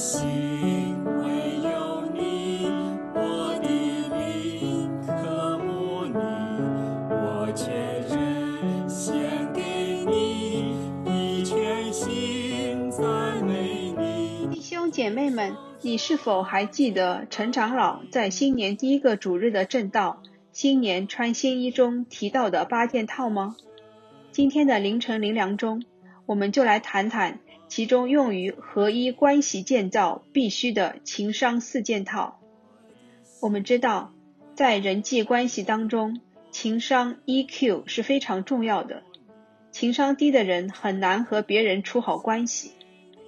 弟兄姐妹们，你是否还记得陈长老在新年第一个主日的正道“新年穿新衣”中提到的八件套吗？今天的凌晨灵粮中，我们就来谈谈其中用于合一关系建造必须的情商四件套。我们知道，在人际关系当中，情商 EQ 是非常重要的。情商低的人很难和别人处好关系。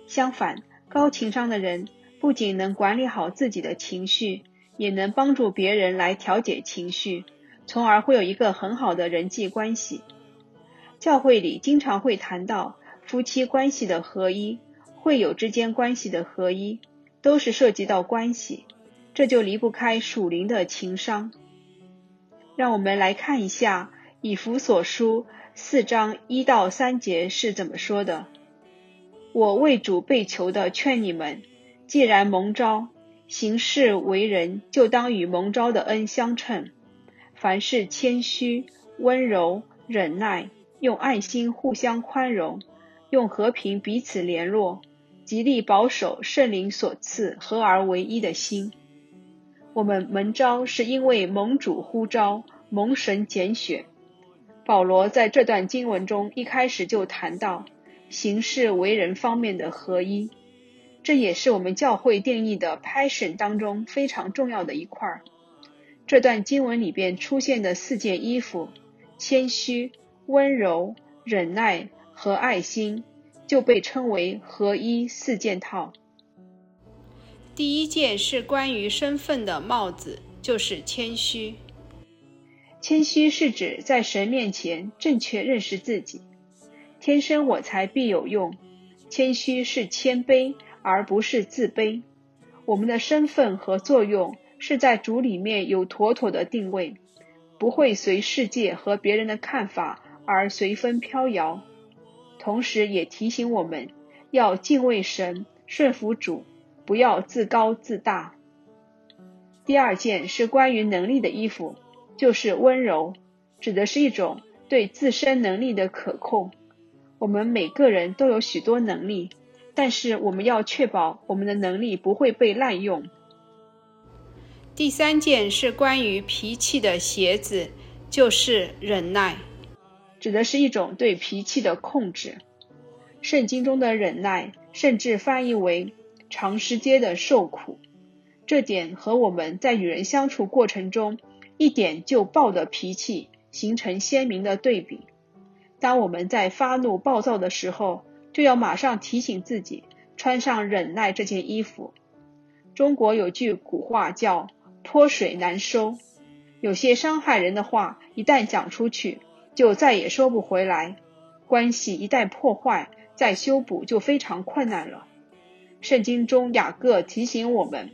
相反，高情商的人不仅能管理好自己的情绪，也能帮助别人来调节情绪，从而会有一个很好的人际关系。教会里经常会谈到夫妻关系的合一，会友之间关系的合一，都是涉及到关系，这就离不开属灵的情商。让我们来看一下以弗所书四章一到三节是怎么说的：“我为主被囚的劝你们，既然蒙召，行事为人，就当与蒙召的恩相称，凡事谦虚、温柔、忍耐。”用爱心互相宽容，用和平彼此联络，极力保守圣灵所赐合而为一的心。我们蒙召是因为蒙主呼召，蒙神拣选。保罗在这段经文中一开始就谈到行事为人方面的合一，这也是我们教会定义的 passion 当中非常重要的一块。这段经文里边出现的四件衣服：谦虚。温柔、忍耐和爱心就被称为合一四件套。第一件是关于身份的帽子，就是谦虚。谦虚是指在神面前正确认识自己。天生我材必有用。谦虚是谦卑，而不是自卑。我们的身份和作用是在主里面有妥妥的定位，不会随世界和别人的看法。而随风飘摇，同时也提醒我们要敬畏神、顺服主，不要自高自大。第二件是关于能力的衣服，就是温柔，指的是一种对自身能力的可控。我们每个人都有许多能力，但是我们要确保我们的能力不会被滥用。第三件是关于脾气的鞋子，就是忍耐。指的是一种对脾气的控制。圣经中的忍耐，甚至翻译为长时间的受苦，这点和我们在与人相处过程中一点就爆的脾气形成鲜明的对比。当我们在发怒暴躁的时候，就要马上提醒自己穿上忍耐这件衣服。中国有句古话叫“泼水难收”，有些伤害人的话，一旦讲出去。就再也收不回来，关系一旦破坏，再修补就非常困难了。圣经中雅各提醒我们，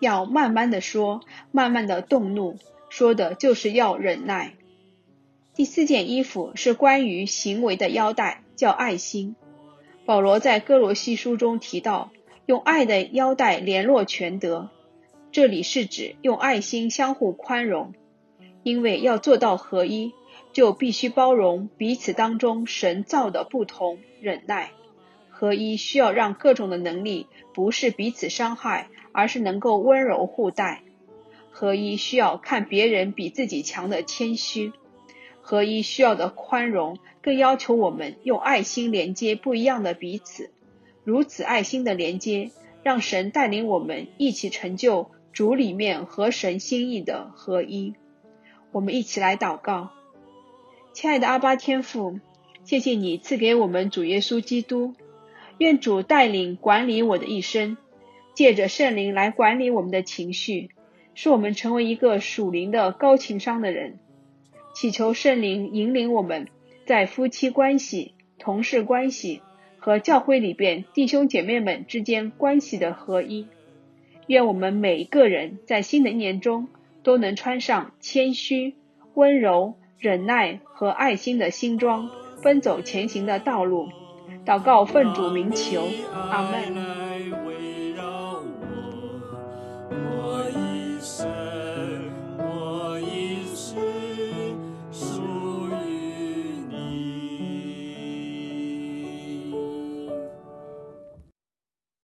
要慢慢的说，慢慢的动怒，说的就是要忍耐。第四件衣服是关于行为的腰带，叫爱心。保罗在哥罗西书中提到，用爱的腰带联络全德，这里是指用爱心相互宽容，因为要做到合一。就必须包容彼此当中神造的不同，忍耐合一，需要让各种的能力不是彼此伤害，而是能够温柔互待。合一需要看别人比自己强的谦虚，合一需要的宽容，更要求我们用爱心连接不一样的彼此。如此爱心的连接，让神带领我们一起成就主里面和神心意的合一。我们一起来祷告。亲爱的阿巴天父，谢谢你赐给我们主耶稣基督，愿主带领管理我的一生，借着圣灵来管理我们的情绪，使我们成为一个属灵的高情商的人。祈求圣灵引领我们在夫妻关系、同事关系和教会里边弟兄姐妹们之间关系的合一。愿我们每一个人在新的一年中都能穿上谦虚、温柔。忍耐和爱心的新装，奔走前行的道路。祷告奉主名求，阿门。